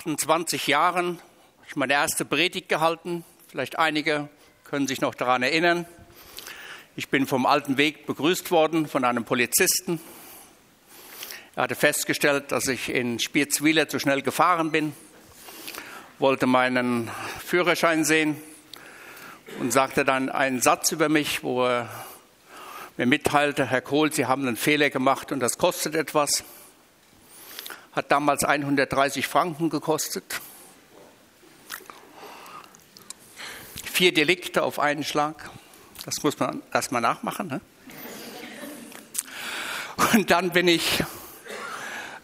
28 Jahren habe ich meine erste Predigt gehalten. Vielleicht einige können sich noch daran erinnern. Ich bin vom alten Weg begrüßt worden von einem Polizisten. Er hatte festgestellt, dass ich in Spitzwiller zu schnell gefahren bin, wollte meinen Führerschein sehen und sagte dann einen Satz über mich, wo er mir mitteilte, Herr Kohl, Sie haben einen Fehler gemacht und das kostet etwas hat damals 130 Franken gekostet. Vier Delikte auf einen Schlag. Das muss man erstmal nachmachen. Ne? Und dann bin ich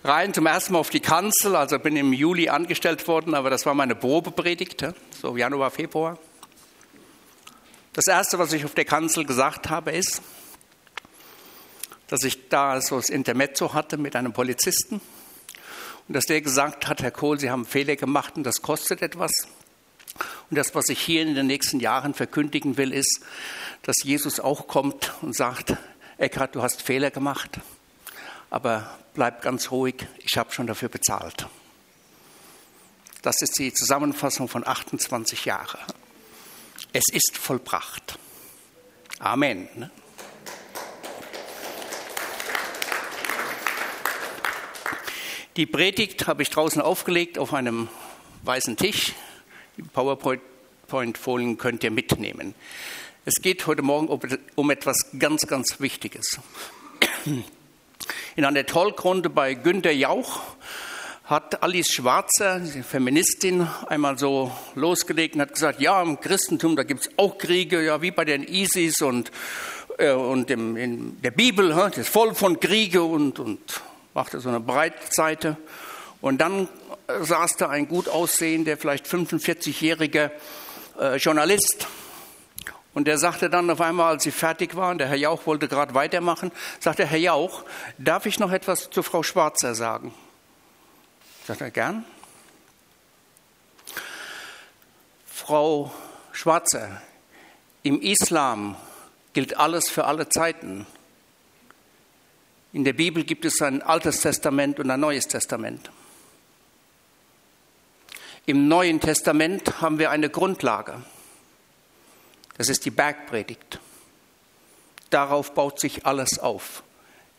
rein zum ersten Mal auf die Kanzel, also bin im Juli angestellt worden, aber das war meine Probepredigt, ne? so Januar, Februar. Das erste, was ich auf der Kanzel gesagt habe, ist, dass ich da so das Intermezzo hatte mit einem Polizisten und dass der gesagt hat, Herr Kohl, Sie haben Fehler gemacht und das kostet etwas. Und das, was ich hier in den nächsten Jahren verkündigen will, ist, dass Jesus auch kommt und sagt, Eckhard, du hast Fehler gemacht, aber bleib ganz ruhig, ich habe schon dafür bezahlt. Das ist die Zusammenfassung von 28 Jahren. Es ist vollbracht. Amen. Die Predigt habe ich draußen aufgelegt auf einem weißen Tisch. Die PowerPoint-Folien könnt ihr mitnehmen. Es geht heute Morgen um etwas ganz, ganz Wichtiges. In einer Talkrunde bei Günter Jauch hat Alice Schwarzer, die Feministin, einmal so losgelegt und hat gesagt, ja, im Christentum, da gibt es auch Kriege, ja, wie bei den ISIS und, äh, und im, in der Bibel, das ist voll von Kriege und, und machte so eine Breitseite. Und dann saß da ein gut aussehender, vielleicht 45-jähriger äh, Journalist. Und der sagte dann auf einmal, als sie fertig waren, der Herr Jauch wollte gerade weitermachen, sagte Herr Jauch, darf ich noch etwas zu Frau Schwarzer sagen? Sagt er gern. Frau Schwarzer, im Islam gilt alles für alle Zeiten. In der Bibel gibt es ein Altes Testament und ein Neues Testament. Im Neuen Testament haben wir eine Grundlage. Das ist die Bergpredigt. Darauf baut sich alles auf.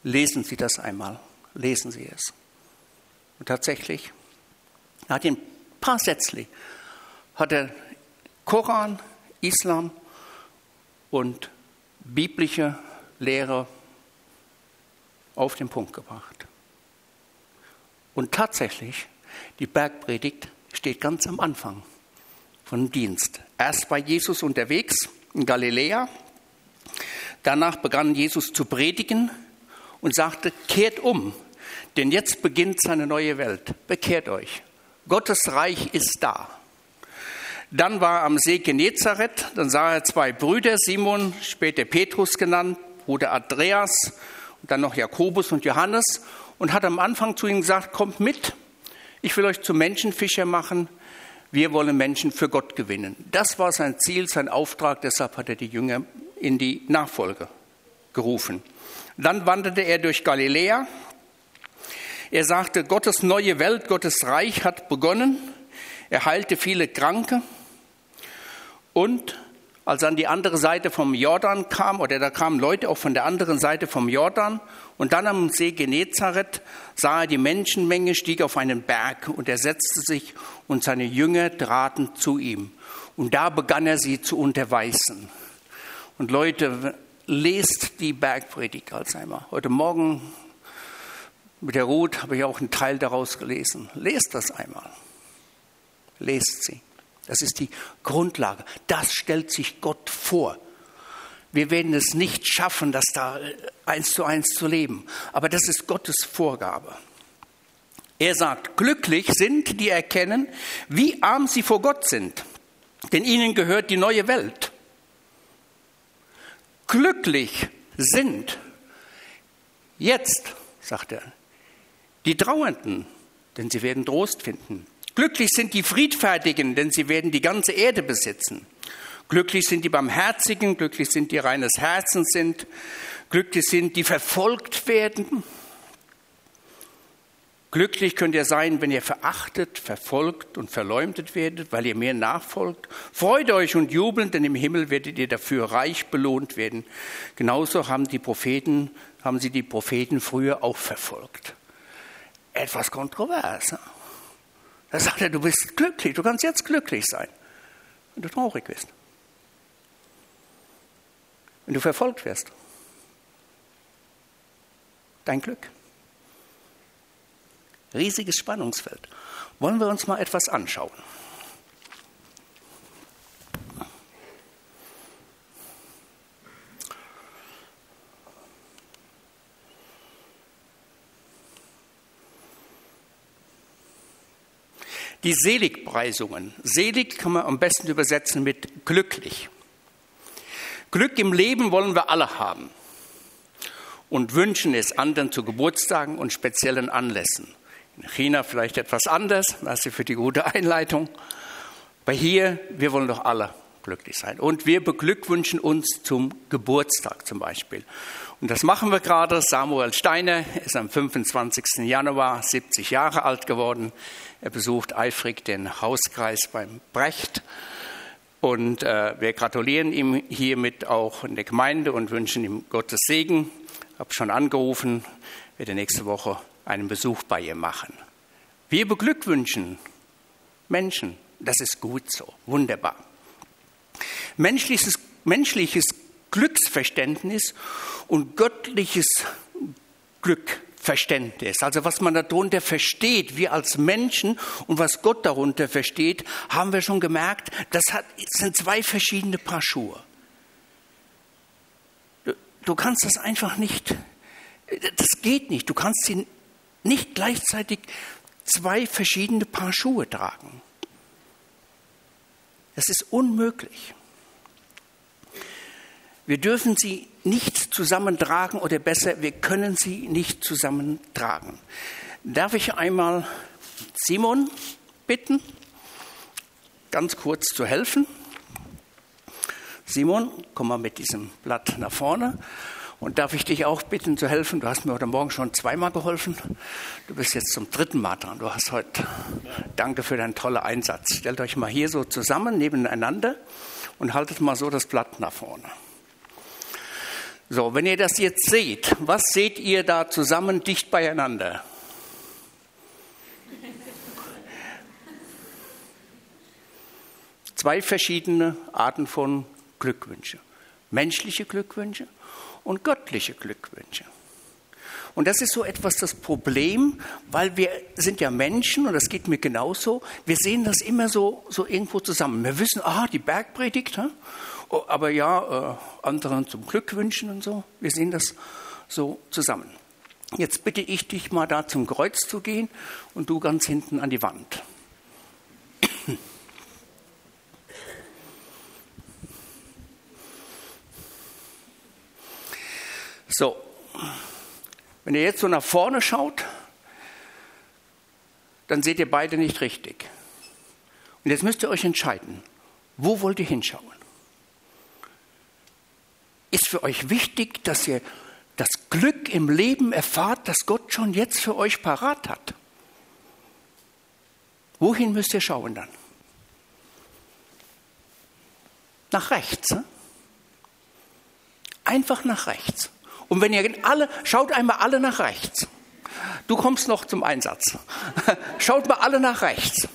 Lesen Sie das einmal. Lesen Sie es. Und tatsächlich hat er ein paar Sätzli hat er Koran, Islam und biblische Lehre auf den Punkt gebracht. Und tatsächlich, die Bergpredigt steht ganz am Anfang von Dienst. Erst war Jesus unterwegs in Galiläa, danach begann Jesus zu predigen und sagte, kehrt um, denn jetzt beginnt seine neue Welt. Bekehrt euch. Gottes Reich ist da. Dann war er am See Genezareth, dann sah er zwei Brüder, Simon, später Petrus genannt, Bruder Andreas dann noch Jakobus und Johannes und hat am Anfang zu ihnen gesagt, kommt mit, ich will euch zu Menschenfischer machen, wir wollen Menschen für Gott gewinnen. Das war sein Ziel, sein Auftrag, deshalb hat er die Jünger in die Nachfolge gerufen. Dann wanderte er durch Galiläa. Er sagte, Gottes neue Welt, Gottes Reich hat begonnen. Er heilte viele Kranke und als an die andere Seite vom Jordan kam, oder da kamen Leute auch von der anderen Seite vom Jordan, und dann am See Genezareth sah er die Menschenmenge, stieg auf einen Berg und er setzte sich und seine Jünger traten zu ihm. Und da begann er sie zu unterweisen. Und Leute, lest die Bergpredigt Alzheimer. Heute Morgen mit der Ruth habe ich auch einen Teil daraus gelesen. Lest das einmal. Lest sie. Das ist die Grundlage. Das stellt sich Gott vor. Wir werden es nicht schaffen, das da eins zu eins zu leben. Aber das ist Gottes Vorgabe. Er sagt, glücklich sind, die erkennen, wie arm sie vor Gott sind, denn ihnen gehört die neue Welt. Glücklich sind jetzt, sagt er, die Trauernden, denn sie werden Trost finden. Glücklich sind die Friedfertigen, denn sie werden die ganze Erde besitzen. Glücklich sind die Barmherzigen, glücklich sind die reines Herzens sind, glücklich sind die verfolgt werden. Glücklich könnt ihr sein, wenn ihr verachtet, verfolgt und verleumdet werdet, weil ihr mir nachfolgt. Freut euch und jubelt, denn im Himmel werdet ihr dafür reich belohnt werden. Genauso haben die Propheten, haben sie die Propheten früher auch verfolgt. Etwas kontrovers. Ne? Da sagt er, du bist glücklich, du kannst jetzt glücklich sein, wenn du traurig bist. Wenn du verfolgt wirst. Dein Glück. Riesiges Spannungsfeld. Wollen wir uns mal etwas anschauen? Die Seligpreisungen. Selig kann man am besten übersetzen mit glücklich. Glück im Leben wollen wir alle haben und wünschen es anderen zu Geburtstagen und speziellen Anlässen. In China vielleicht etwas anders. Merci für die gute Einleitung. Aber hier, wir wollen doch alle glücklich sein. Und wir beglückwünschen uns zum Geburtstag zum Beispiel. Und das machen wir gerade. Samuel Steiner ist am 25. Januar 70 Jahre alt geworden. Er besucht eifrig den Hauskreis beim Brecht. Und äh, wir gratulieren ihm hiermit auch in der Gemeinde und wünschen ihm Gottes Segen. Ich habe schon angerufen, werde nächste Woche einen Besuch bei ihr machen. Wir beglückwünschen Menschen. Das ist gut so, wunderbar. Menschliches, menschliches Glücksverständnis und göttliches Glückverständnis, also was man darunter versteht, wir als Menschen und was Gott darunter versteht, haben wir schon gemerkt, das hat, sind zwei verschiedene Paar Schuhe. Du, du kannst das einfach nicht, das geht nicht, du kannst sie nicht gleichzeitig zwei verschiedene Paar Schuhe tragen. Das ist unmöglich. Wir dürfen sie nicht zusammentragen oder besser, wir können sie nicht zusammentragen. Darf ich einmal Simon bitten, ganz kurz zu helfen? Simon, komm mal mit diesem Blatt nach vorne. Und darf ich dich auch bitten zu helfen? Du hast mir heute Morgen schon zweimal geholfen. Du bist jetzt zum dritten Mal dran. Du hast heute. Danke für deinen tollen Einsatz. Stellt euch mal hier so zusammen nebeneinander und haltet mal so das Blatt nach vorne. So, wenn ihr das jetzt seht, was seht ihr da zusammen dicht beieinander? Zwei verschiedene Arten von Glückwünsche. Menschliche Glückwünsche und göttliche Glückwünsche. Und das ist so etwas das Problem, weil wir sind ja Menschen und das geht mir genauso. Wir sehen das immer so, so irgendwo zusammen. Wir wissen, ah, die Bergpredigt, ne? Aber ja, äh, anderen zum Glück wünschen und so. Wir sehen das so zusammen. Jetzt bitte ich dich mal da zum Kreuz zu gehen und du ganz hinten an die Wand. So, wenn ihr jetzt so nach vorne schaut, dann seht ihr beide nicht richtig. Und jetzt müsst ihr euch entscheiden, wo wollt ihr hinschauen? Ist für euch wichtig, dass ihr das Glück im Leben erfahrt, das Gott schon jetzt für euch parat hat? Wohin müsst ihr schauen dann? Nach rechts. Ne? Einfach nach rechts. Und wenn ihr alle, schaut einmal alle nach rechts. Du kommst noch zum Einsatz. Schaut mal alle nach rechts.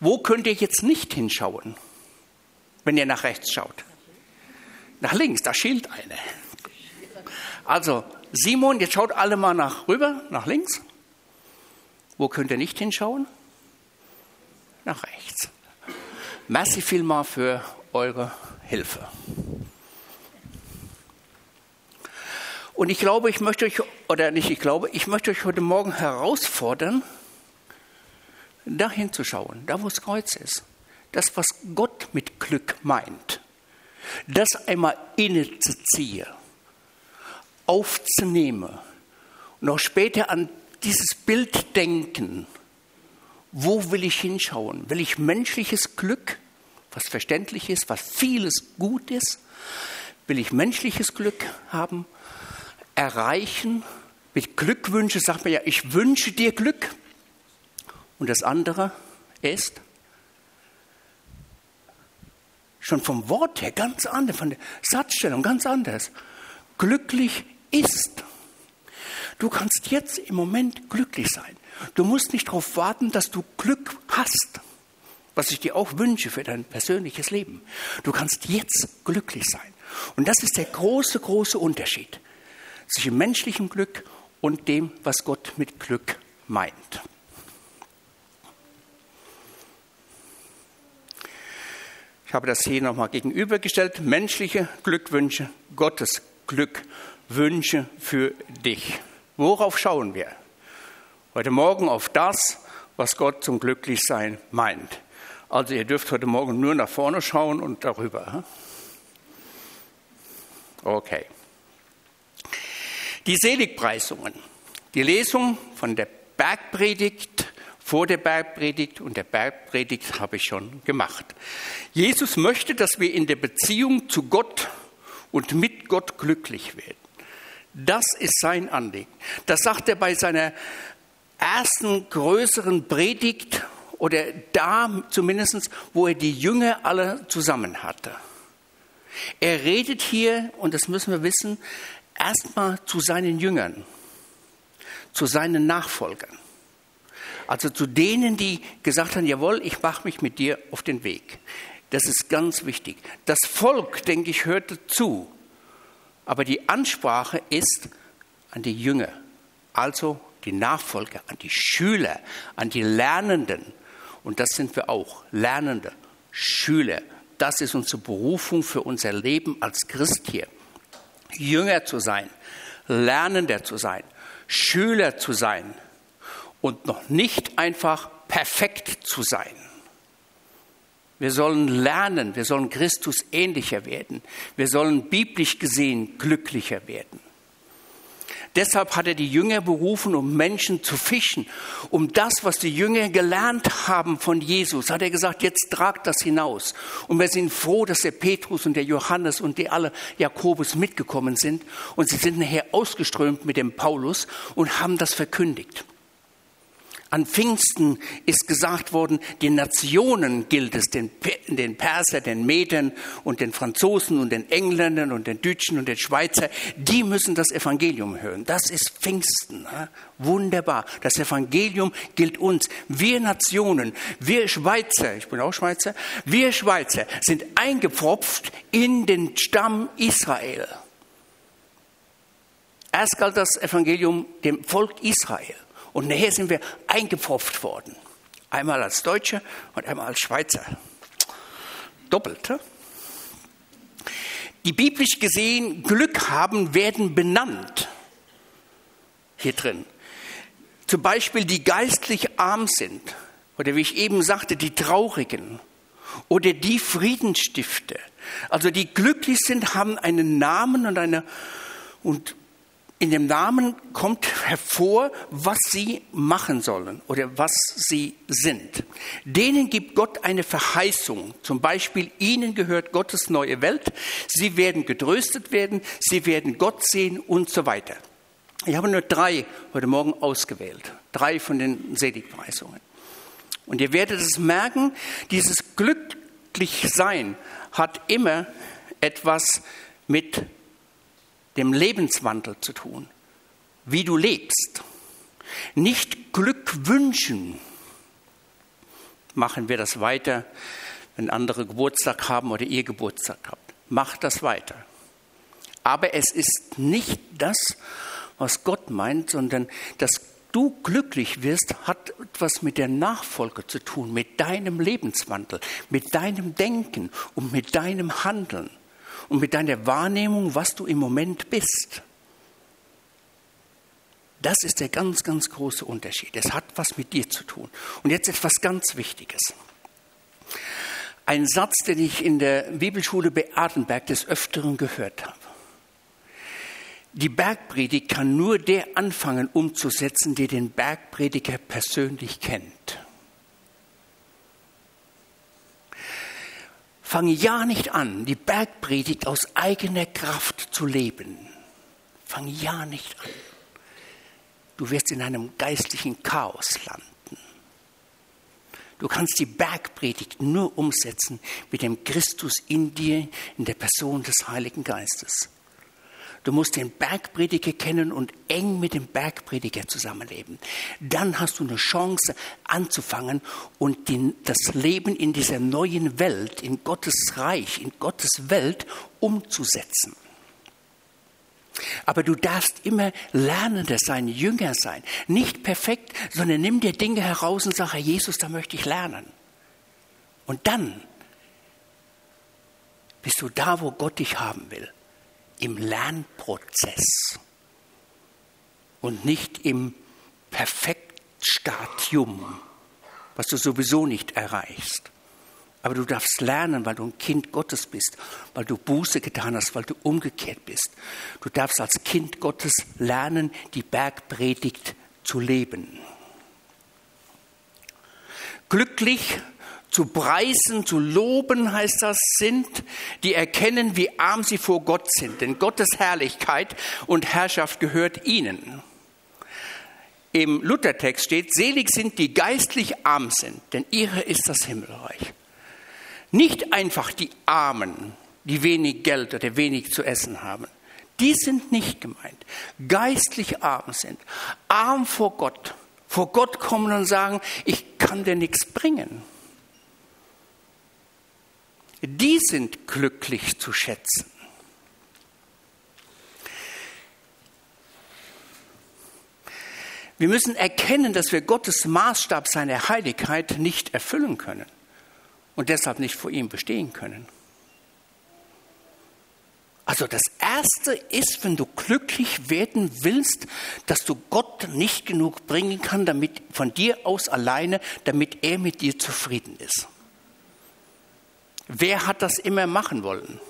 Wo könnt ihr jetzt nicht hinschauen, wenn ihr nach rechts schaut? Nach links, da schielt eine. Also, Simon, jetzt schaut alle mal nach rüber, nach links. Wo könnt ihr nicht hinschauen? Nach rechts. Merci vielmal für eure Hilfe. Und ich glaube, ich möchte euch, oder nicht ich glaube, ich möchte euch heute Morgen herausfordern, dahin zu schauen, da wo das Kreuz ist. Das, was Gott mit Glück meint. Das einmal innezuziehen, aufzunehmen und auch später an dieses Bild denken. Wo will ich hinschauen? Will ich menschliches Glück, was verständlich ist, was vieles gut ist? Will ich menschliches Glück haben? erreichen, Mit Glückwünsche sagt man ja, ich wünsche dir Glück. Und das andere ist schon vom Wort her ganz anders, von der Satzstellung ganz anders. Glücklich ist. Du kannst jetzt im Moment glücklich sein. Du musst nicht darauf warten, dass du Glück hast, was ich dir auch wünsche für dein persönliches Leben. Du kannst jetzt glücklich sein. Und das ist der große, große Unterschied zwischen menschlichem Glück und dem, was Gott mit Glück meint. Ich habe das hier nochmal gegenübergestellt. Menschliche Glückwünsche, Gottes Glückwünsche für dich. Worauf schauen wir? Heute Morgen auf das, was Gott zum Glücklichsein meint. Also ihr dürft heute Morgen nur nach vorne schauen und darüber. Hm? Okay. Die Seligpreisungen. Die Lesung von der Bergpredigt, vor der Bergpredigt und der Bergpredigt habe ich schon gemacht. Jesus möchte, dass wir in der Beziehung zu Gott und mit Gott glücklich werden. Das ist sein Anliegen. Das sagt er bei seiner ersten größeren Predigt oder da zumindest, wo er die Jünger alle zusammen hatte. Er redet hier, und das müssen wir wissen, erstmal zu seinen Jüngern, zu seinen Nachfolgern. Also zu denen, die gesagt haben, jawohl, ich mache mich mit dir auf den Weg. Das ist ganz wichtig. Das Volk, denke ich, hörte zu. Aber die Ansprache ist an die Jünger, also die Nachfolger, an die Schüler, an die Lernenden. Und das sind wir auch, Lernende, Schüler. Das ist unsere Berufung für unser Leben als Christ hier. Jünger zu sein, Lernender zu sein, Schüler zu sein und noch nicht einfach perfekt zu sein. Wir sollen lernen, wir sollen Christus ähnlicher werden, wir sollen biblisch gesehen glücklicher werden. Deshalb hat er die Jünger berufen, um Menschen zu fischen. Um das, was die Jünger gelernt haben von Jesus, hat er gesagt, jetzt tragt das hinaus. Und wir sind froh, dass der Petrus und der Johannes und die alle Jakobus mitgekommen sind. Und sie sind nachher ausgeströmt mit dem Paulus und haben das verkündigt. An Pfingsten ist gesagt worden, den Nationen gilt es, den, den Perser, den Medern und den Franzosen und den Engländern und den Deutschen und den Schweizer, die müssen das Evangelium hören. Das ist Pfingsten. Wunderbar. Das Evangelium gilt uns. Wir Nationen, wir Schweizer, ich bin auch Schweizer, wir Schweizer sind eingepfropft in den Stamm Israel. Erst galt das Evangelium dem Volk Israel. Und nachher sind wir eingepfropft worden. Einmal als Deutsche und einmal als Schweizer. Doppelt. He? Die biblisch gesehen Glück haben, werden benannt. Hier drin. Zum Beispiel die geistlich arm sind. Oder wie ich eben sagte, die Traurigen. Oder die Friedensstifter. Also die glücklich sind, haben einen Namen und eine, und in dem Namen kommt hervor, was sie machen sollen oder was sie sind. Denen gibt Gott eine Verheißung. Zum Beispiel, ihnen gehört Gottes neue Welt. Sie werden getröstet werden, sie werden Gott sehen und so weiter. Ich habe nur drei heute Morgen ausgewählt. Drei von den Seligpreisungen. Und ihr werdet es merken, dieses Glücklichsein hat immer etwas mit dem Lebenswandel zu tun, wie du lebst. Nicht Glück wünschen. Machen wir das weiter, wenn andere Geburtstag haben oder ihr Geburtstag habt. Macht das weiter. Aber es ist nicht das, was Gott meint, sondern dass du glücklich wirst, hat etwas mit der Nachfolge zu tun, mit deinem Lebenswandel, mit deinem Denken und mit deinem Handeln und mit deiner Wahrnehmung, was du im Moment bist. Das ist der ganz, ganz große Unterschied. Es hat was mit dir zu tun. Und jetzt etwas ganz Wichtiges. Ein Satz, den ich in der Bibelschule Beatenberg des Öfteren gehört habe. Die Bergpredigt kann nur der anfangen umzusetzen, der den Bergprediger persönlich kennt. Fang ja nicht an, die Bergpredigt aus eigener Kraft zu leben. Fang ja nicht an. du wirst in einem geistlichen Chaos landen. Du kannst die Bergpredigt nur umsetzen mit dem Christus in dir, in der Person des Heiligen Geistes. Du musst den Bergprediger kennen und eng mit dem Bergprediger zusammenleben. Dann hast du eine Chance anzufangen und den, das Leben in dieser neuen Welt, in Gottes Reich, in Gottes Welt umzusetzen. Aber du darfst immer Lernender sein, Jünger sein. Nicht perfekt, sondern nimm dir Dinge heraus und sag, Herr Jesus, da möchte ich lernen. Und dann bist du da, wo Gott dich haben will. Im Lernprozess. Und nicht im Perfektstadium, was du sowieso nicht erreichst. Aber du darfst lernen, weil du ein Kind Gottes bist, weil du Buße getan hast, weil du umgekehrt bist. Du darfst als Kind Gottes lernen, die Bergpredigt zu leben. Glücklich zu preisen, zu loben heißt das, sind, die erkennen, wie arm sie vor Gott sind. Denn Gottes Herrlichkeit und Herrschaft gehört ihnen. Im Luthertext steht, selig sind die geistlich arm sind, denn ihre ist das Himmelreich. Nicht einfach die Armen, die wenig Geld oder wenig zu essen haben. Die sind nicht gemeint. Geistlich arm sind. Arm vor Gott. Vor Gott kommen und sagen, ich kann dir nichts bringen. Die sind glücklich zu schätzen. Wir müssen erkennen, dass wir Gottes Maßstab seiner Heiligkeit nicht erfüllen können und deshalb nicht vor ihm bestehen können. Also das Erste ist, wenn du glücklich werden willst, dass du Gott nicht genug bringen kann, damit von dir aus alleine, damit er mit dir zufrieden ist. Wer hat das immer machen wollen?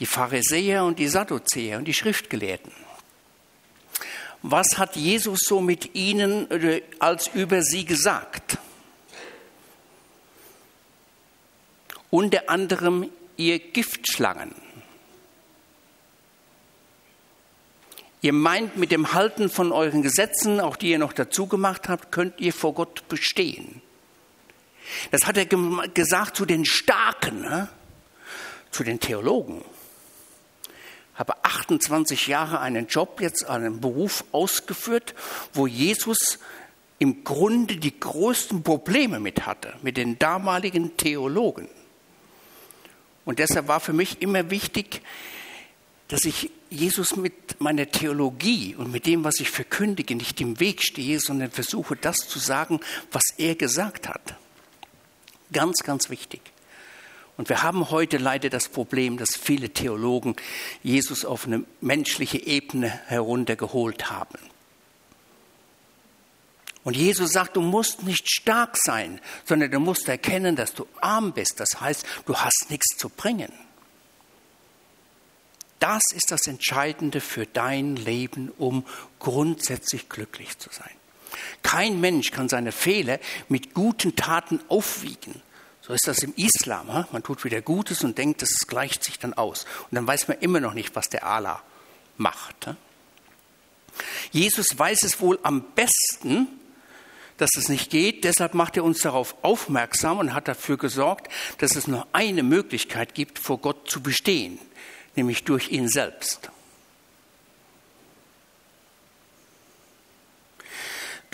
Die Pharisäer und die Sadduzäer und die Schriftgelehrten. Was hat Jesus so mit ihnen äh, als über sie gesagt? unter anderem ihr Giftschlangen. Ihr meint, mit dem Halten von euren Gesetzen, auch die ihr noch dazu gemacht habt, könnt ihr vor Gott bestehen. Das hat er gesagt zu den Starken, ne? zu den Theologen. Habe 28 Jahre einen Job, jetzt einen Beruf ausgeführt, wo Jesus im Grunde die größten Probleme mit hatte, mit den damaligen Theologen. Und deshalb war für mich immer wichtig, dass ich Jesus mit meiner Theologie und mit dem, was ich verkündige, nicht im Weg stehe, sondern versuche, das zu sagen, was er gesagt hat. Ganz, ganz wichtig. Und wir haben heute leider das Problem, dass viele Theologen Jesus auf eine menschliche Ebene heruntergeholt haben. Und Jesus sagt, du musst nicht stark sein, sondern du musst erkennen, dass du arm bist. Das heißt, du hast nichts zu bringen. Das ist das Entscheidende für dein Leben, um grundsätzlich glücklich zu sein. Kein Mensch kann seine Fehler mit guten Taten aufwiegen. So ist das im Islam. Man tut wieder Gutes und denkt, das gleicht sich dann aus. Und dann weiß man immer noch nicht, was der Allah macht. Jesus weiß es wohl am besten, dass es nicht geht. Deshalb macht er uns darauf aufmerksam und hat dafür gesorgt, dass es nur eine Möglichkeit gibt, vor Gott zu bestehen, nämlich durch ihn selbst.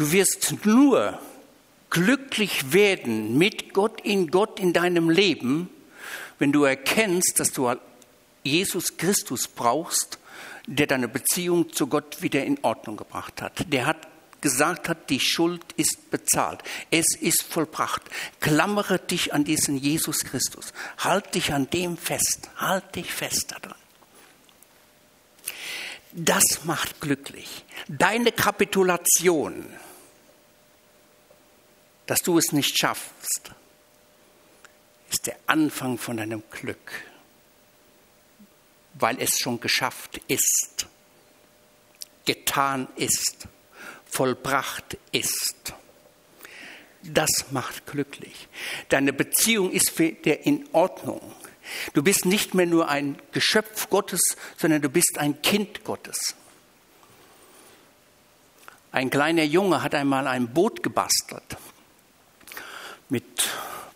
Du wirst nur glücklich werden mit Gott in Gott in deinem Leben, wenn du erkennst, dass du Jesus Christus brauchst, der deine Beziehung zu Gott wieder in Ordnung gebracht hat. Der hat gesagt hat, die Schuld ist bezahlt. Es ist vollbracht. Klammere dich an diesen Jesus Christus. Halt dich an dem fest. Halt dich fest daran. Das macht glücklich. Deine Kapitulation, dass du es nicht schaffst, ist der Anfang von deinem Glück, weil es schon geschafft ist, getan ist vollbracht ist. Das macht glücklich. Deine Beziehung ist wieder in Ordnung. Du bist nicht mehr nur ein Geschöpf Gottes, sondern du bist ein Kind Gottes. Ein kleiner Junge hat einmal ein Boot gebastelt mit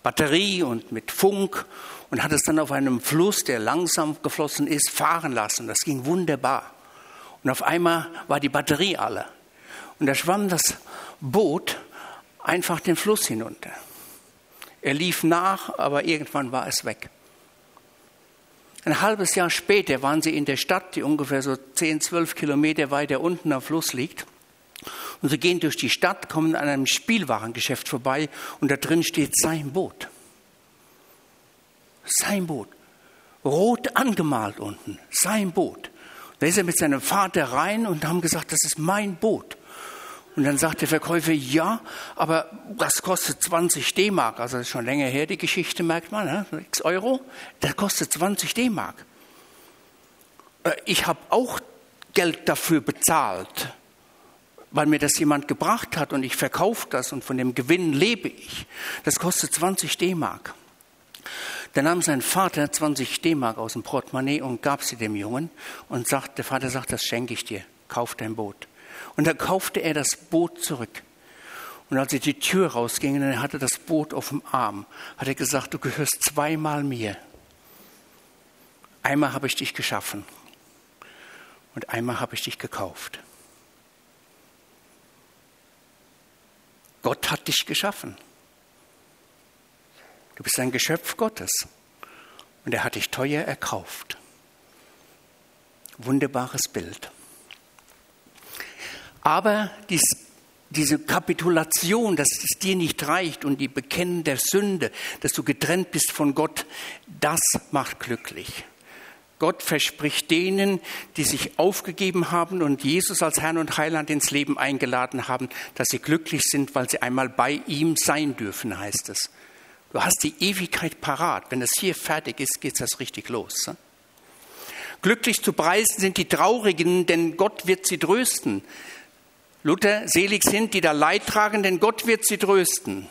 Batterie und mit Funk und hat es dann auf einem Fluss, der langsam geflossen ist, fahren lassen. Das ging wunderbar. Und auf einmal war die Batterie alle. Und da schwamm das Boot einfach den Fluss hinunter. Er lief nach, aber irgendwann war es weg. Ein halbes Jahr später waren sie in der Stadt, die ungefähr so 10, 12 Kilometer weiter unten am Fluss liegt. Und sie gehen durch die Stadt, kommen an einem Spielwarengeschäft vorbei und da drin steht sein Boot. Sein Boot. Rot angemalt unten. Sein Boot. Da ist er mit seinem Vater rein und haben gesagt, das ist mein Boot. Und dann sagt der Verkäufer, ja, aber das kostet 20 D-Mark. Also das ist schon länger her, die Geschichte, merkt man, ne? X Euro. Das kostet 20 D-Mark. Äh, ich habe auch Geld dafür bezahlt, weil mir das jemand gebracht hat und ich verkaufe das und von dem Gewinn lebe ich. Das kostet 20 D-Mark. Dann nahm sein Vater 20 D-Mark aus dem Portemonnaie und gab sie dem Jungen und sagt, der Vater sagt, das schenke ich dir, kauf dein Boot. Und dann kaufte er das Boot zurück. Und als sie die Tür rausgingen er hatte das Boot auf dem Arm, hat er gesagt, du gehörst zweimal mir. Einmal habe ich dich geschaffen und einmal habe ich dich gekauft. Gott hat dich geschaffen. Du bist ein Geschöpf Gottes und er hat dich teuer erkauft. Wunderbares Bild. Aber dies, diese Kapitulation, dass es dir nicht reicht und die Bekennen der Sünde, dass du getrennt bist von Gott, das macht glücklich. Gott verspricht denen, die sich aufgegeben haben und Jesus als Herrn und Heiland ins Leben eingeladen haben, dass sie glücklich sind, weil sie einmal bei ihm sein dürfen, heißt es. Du hast die Ewigkeit parat. Wenn das hier fertig ist, geht das richtig los. Ne? Glücklich zu preisen sind die Traurigen, denn Gott wird sie trösten. Luther, selig sind, die da Leid tragen, denn Gott wird sie trösten.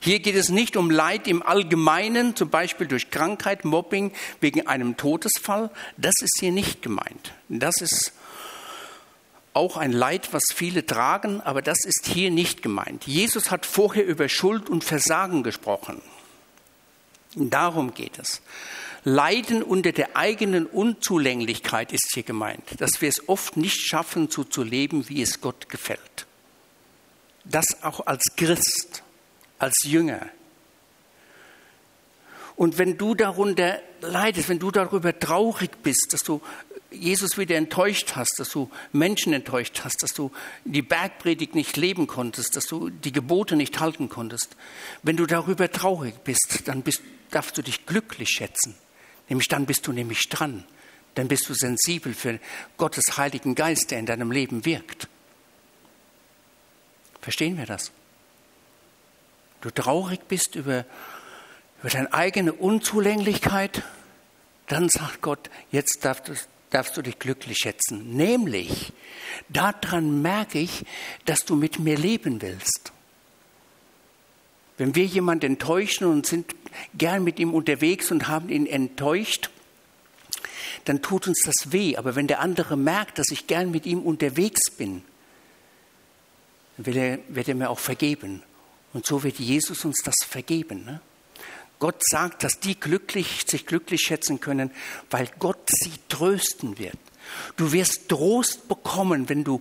Hier geht es nicht um Leid im Allgemeinen, zum Beispiel durch Krankheit, Mobbing, wegen einem Todesfall. Das ist hier nicht gemeint. Das ist auch ein Leid, was viele tragen, aber das ist hier nicht gemeint. Jesus hat vorher über Schuld und Versagen gesprochen. Darum geht es. Leiden unter der eigenen Unzulänglichkeit ist hier gemeint, dass wir es oft nicht schaffen, so zu leben, wie es Gott gefällt. Das auch als Christ, als Jünger. Und wenn du darunter leidest, wenn du darüber traurig bist, dass du Jesus wieder enttäuscht hast, dass du Menschen enttäuscht hast, dass du die Bergpredigt nicht leben konntest, dass du die Gebote nicht halten konntest. Wenn du darüber traurig bist, dann bist, darfst du dich glücklich schätzen. Nämlich dann bist du nämlich dran. Dann bist du sensibel für Gottes Heiligen Geist, der in deinem Leben wirkt. Verstehen wir das? Du traurig bist über, über deine eigene Unzulänglichkeit, dann sagt Gott, jetzt darfst du, darfst du dich glücklich schätzen. Nämlich, daran merke ich, dass du mit mir leben willst. Wenn wir jemanden enttäuschen und sind gern mit ihm unterwegs und haben ihn enttäuscht, dann tut uns das weh. Aber wenn der andere merkt, dass ich gern mit ihm unterwegs bin, dann wird er, wird er mir auch vergeben. Und so wird Jesus uns das vergeben. Ne? Gott sagt, dass die glücklich, sich glücklich schätzen können, weil Gott sie trösten wird. Du wirst Trost bekommen, wenn du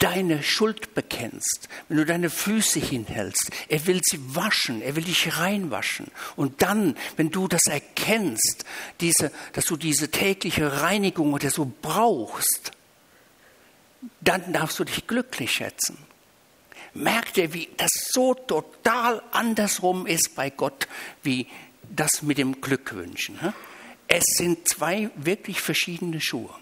deine Schuld bekennst, wenn du deine Füße hinhältst. Er will sie waschen, er will dich reinwaschen. Und dann, wenn du das erkennst, diese, dass du diese tägliche Reinigung oder so brauchst, dann darfst du dich glücklich schätzen. Merkt ihr, wie das so total andersrum ist bei Gott, wie das mit dem Glückwünschen? Es sind zwei wirklich verschiedene Schuhe.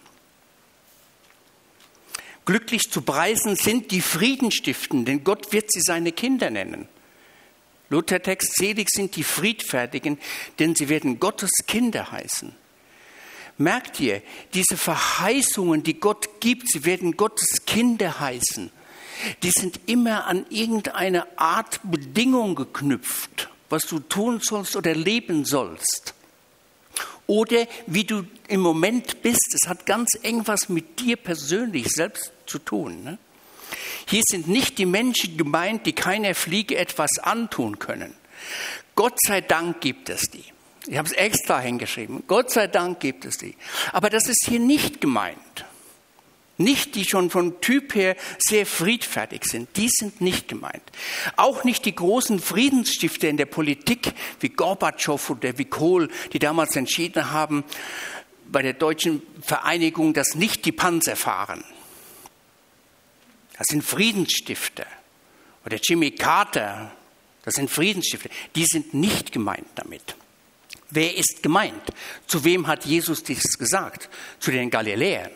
Glücklich zu preisen sind die Friedenstiften, denn Gott wird sie seine Kinder nennen. Luthertext, selig sind die Friedfertigen, denn sie werden Gottes Kinder heißen. Merkt ihr, diese Verheißungen, die Gott gibt, sie werden Gottes Kinder heißen die sind immer an irgendeine Art Bedingung geknüpft, was du tun sollst oder leben sollst. Oder wie du im Moment bist. Es hat ganz eng was mit dir persönlich selbst zu tun. Ne? Hier sind nicht die Menschen gemeint, die keiner Fliege etwas antun können. Gott sei Dank gibt es die. Ich habe es extra hingeschrieben. Gott sei Dank gibt es die. Aber das ist hier nicht gemeint. Nicht die schon vom Typ her sehr friedfertig sind. Die sind nicht gemeint. Auch nicht die großen Friedensstifter in der Politik wie Gorbatschow oder wie Kohl, die damals entschieden haben, bei der deutschen Vereinigung, dass nicht die Panzer fahren. Das sind Friedensstifter. Oder Jimmy Carter, das sind Friedensstifter. Die sind nicht gemeint damit. Wer ist gemeint? Zu wem hat Jesus dies gesagt? Zu den Galiläern,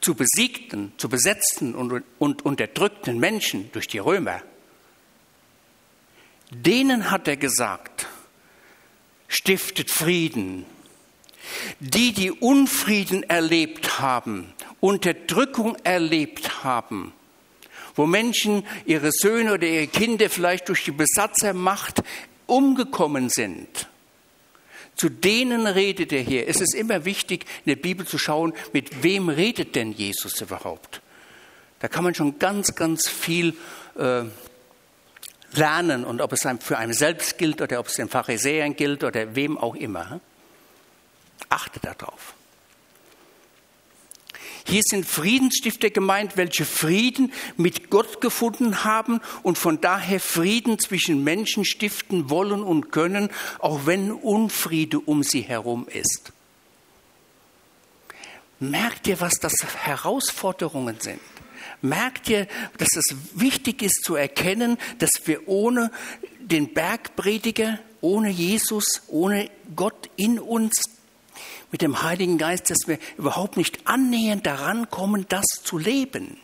zu besiegten, zu besetzten und, und unterdrückten Menschen durch die Römer. Denen hat er gesagt, stiftet Frieden. Die, die Unfrieden erlebt haben, Unterdrückung erlebt haben, wo Menschen ihre Söhne oder ihre Kinder vielleicht durch die Besatzermacht umgekommen sind, zu denen redet er hier. Es ist immer wichtig, in der Bibel zu schauen, mit wem redet denn Jesus überhaupt. Da kann man schon ganz, ganz viel äh, lernen und ob es für einen selbst gilt oder ob es den Pharisäern gilt oder wem auch immer. Achte darauf. Hier sind Friedensstifter gemeint, welche Frieden mit Gott gefunden haben und von daher Frieden zwischen Menschen stiften wollen und können, auch wenn Unfriede um sie herum ist. Merkt ihr, was das Herausforderungen sind? Merkt ihr, dass es wichtig ist zu erkennen, dass wir ohne den Bergprediger, ohne Jesus, ohne Gott in uns mit dem Heiligen Geist, dass wir überhaupt nicht annähernd daran kommen, das zu leben.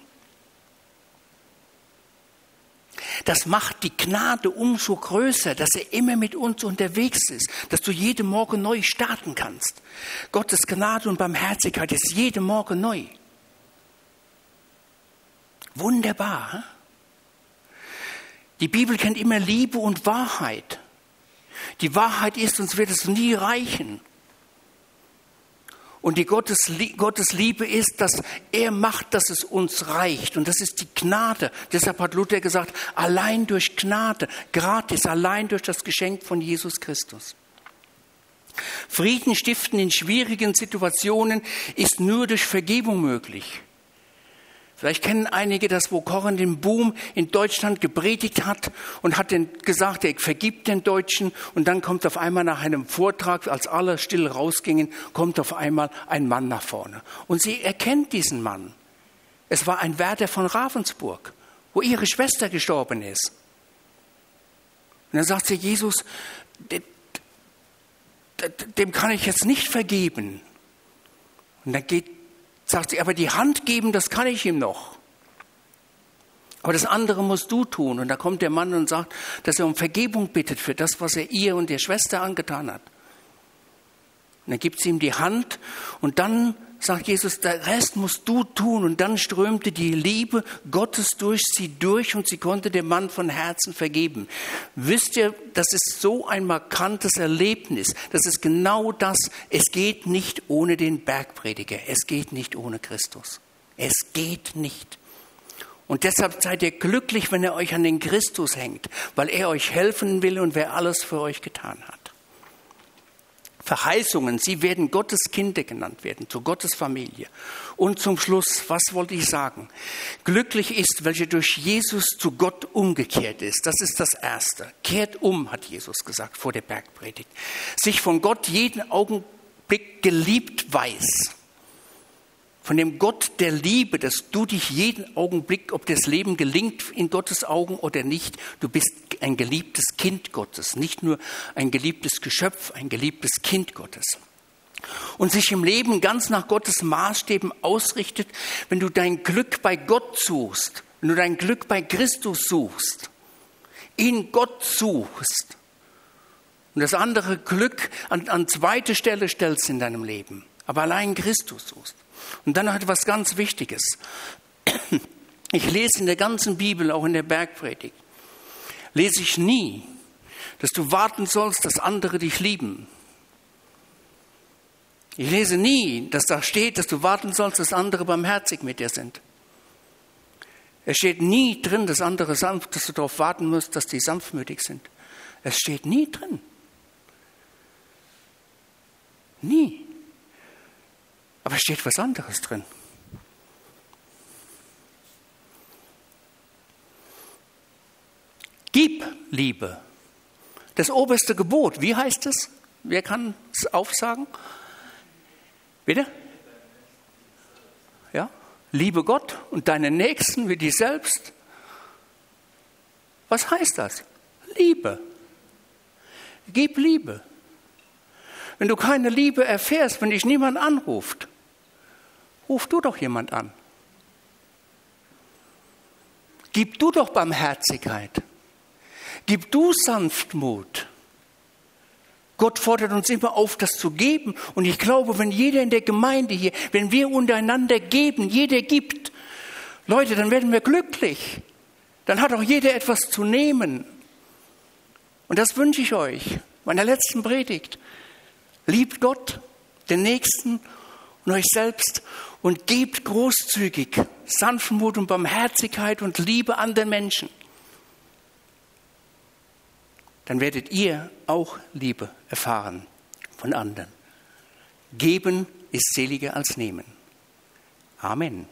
Das macht die Gnade umso größer, dass er immer mit uns unterwegs ist, dass du jeden Morgen neu starten kannst. Gottes Gnade und Barmherzigkeit ist jeden Morgen neu. Wunderbar. Die Bibel kennt immer Liebe und Wahrheit. Die Wahrheit ist, uns wird es nie reichen. Und die Gottes, Gottes Liebe ist, dass er macht, dass es uns reicht. Und das ist die Gnade. Deshalb hat Luther gesagt, allein durch Gnade, gratis, allein durch das Geschenk von Jesus Christus. Frieden stiften in schwierigen Situationen ist nur durch Vergebung möglich. Vielleicht kennen einige das, wo Kochen den Boom in Deutschland gepredigt hat und hat gesagt, er vergibt den Deutschen. Und dann kommt auf einmal nach einem Vortrag, als alle still rausgingen, kommt auf einmal ein Mann nach vorne. Und sie erkennt diesen Mann. Es war ein Wärter von Ravensburg, wo ihre Schwester gestorben ist. Und dann sagt sie, Jesus, dem kann ich jetzt nicht vergeben. Und dann geht Sagt sie, aber die Hand geben, das kann ich ihm noch. Aber das andere musst du tun. Und da kommt der Mann und sagt, dass er um Vergebung bittet für das, was er ihr und der Schwester angetan hat. Und dann gibt sie ihm die Hand und dann sagt Jesus, der Rest musst du tun. Und dann strömte die Liebe Gottes durch sie durch und sie konnte dem Mann von Herzen vergeben. Wisst ihr, das ist so ein markantes Erlebnis. Das ist genau das. Es geht nicht ohne den Bergprediger. Es geht nicht ohne Christus. Es geht nicht. Und deshalb seid ihr glücklich, wenn ihr euch an den Christus hängt, weil er euch helfen will und wer alles für euch getan hat. Verheißungen, sie werden Gottes Kinder genannt werden, zu Gottes Familie. Und zum Schluss, was wollte ich sagen? Glücklich ist, welcher durch Jesus zu Gott umgekehrt ist. Das ist das Erste. Kehrt um, hat Jesus gesagt vor der Bergpredigt. Sich von Gott jeden Augenblick geliebt weiß von dem Gott der Liebe, dass du dich jeden Augenblick, ob das Leben gelingt in Gottes Augen oder nicht, du bist ein geliebtes Kind Gottes, nicht nur ein geliebtes Geschöpf, ein geliebtes Kind Gottes. Und sich im Leben ganz nach Gottes Maßstäben ausrichtet, wenn du dein Glück bei Gott suchst, wenn du dein Glück bei Christus suchst, in Gott suchst und das andere Glück an, an zweite Stelle stellst in deinem Leben, aber allein Christus suchst. Und dann noch etwas ganz Wichtiges. Ich lese in der ganzen Bibel, auch in der Bergpredigt, lese ich nie, dass du warten sollst, dass andere dich lieben. Ich lese nie, dass da steht, dass du warten sollst, dass andere barmherzig mit dir sind. Es steht nie drin, dass andere sanft, dass du darauf warten musst, dass die sanftmütig sind. Es steht nie drin. Nie. Aber steht was anderes drin. Gib Liebe. Das oberste Gebot, wie heißt es? Wer kann es aufsagen? Bitte? Ja? Liebe Gott und deinen Nächsten wie dich selbst. Was heißt das? Liebe. Gib Liebe. Wenn du keine Liebe erfährst, wenn dich niemand anruft, ruf du doch jemand an. Gib du doch Barmherzigkeit. Gib du Sanftmut. Gott fordert uns immer auf, das zu geben. Und ich glaube, wenn jeder in der Gemeinde hier, wenn wir untereinander geben, jeder gibt, Leute, dann werden wir glücklich. Dann hat auch jeder etwas zu nehmen. Und das wünsche ich euch, meiner letzten Predigt. Liebt Gott, den Nächsten an euch selbst und gebt großzügig Sanftmut und Barmherzigkeit und Liebe an den Menschen. Dann werdet ihr auch Liebe erfahren von anderen. Geben ist seliger als nehmen. Amen.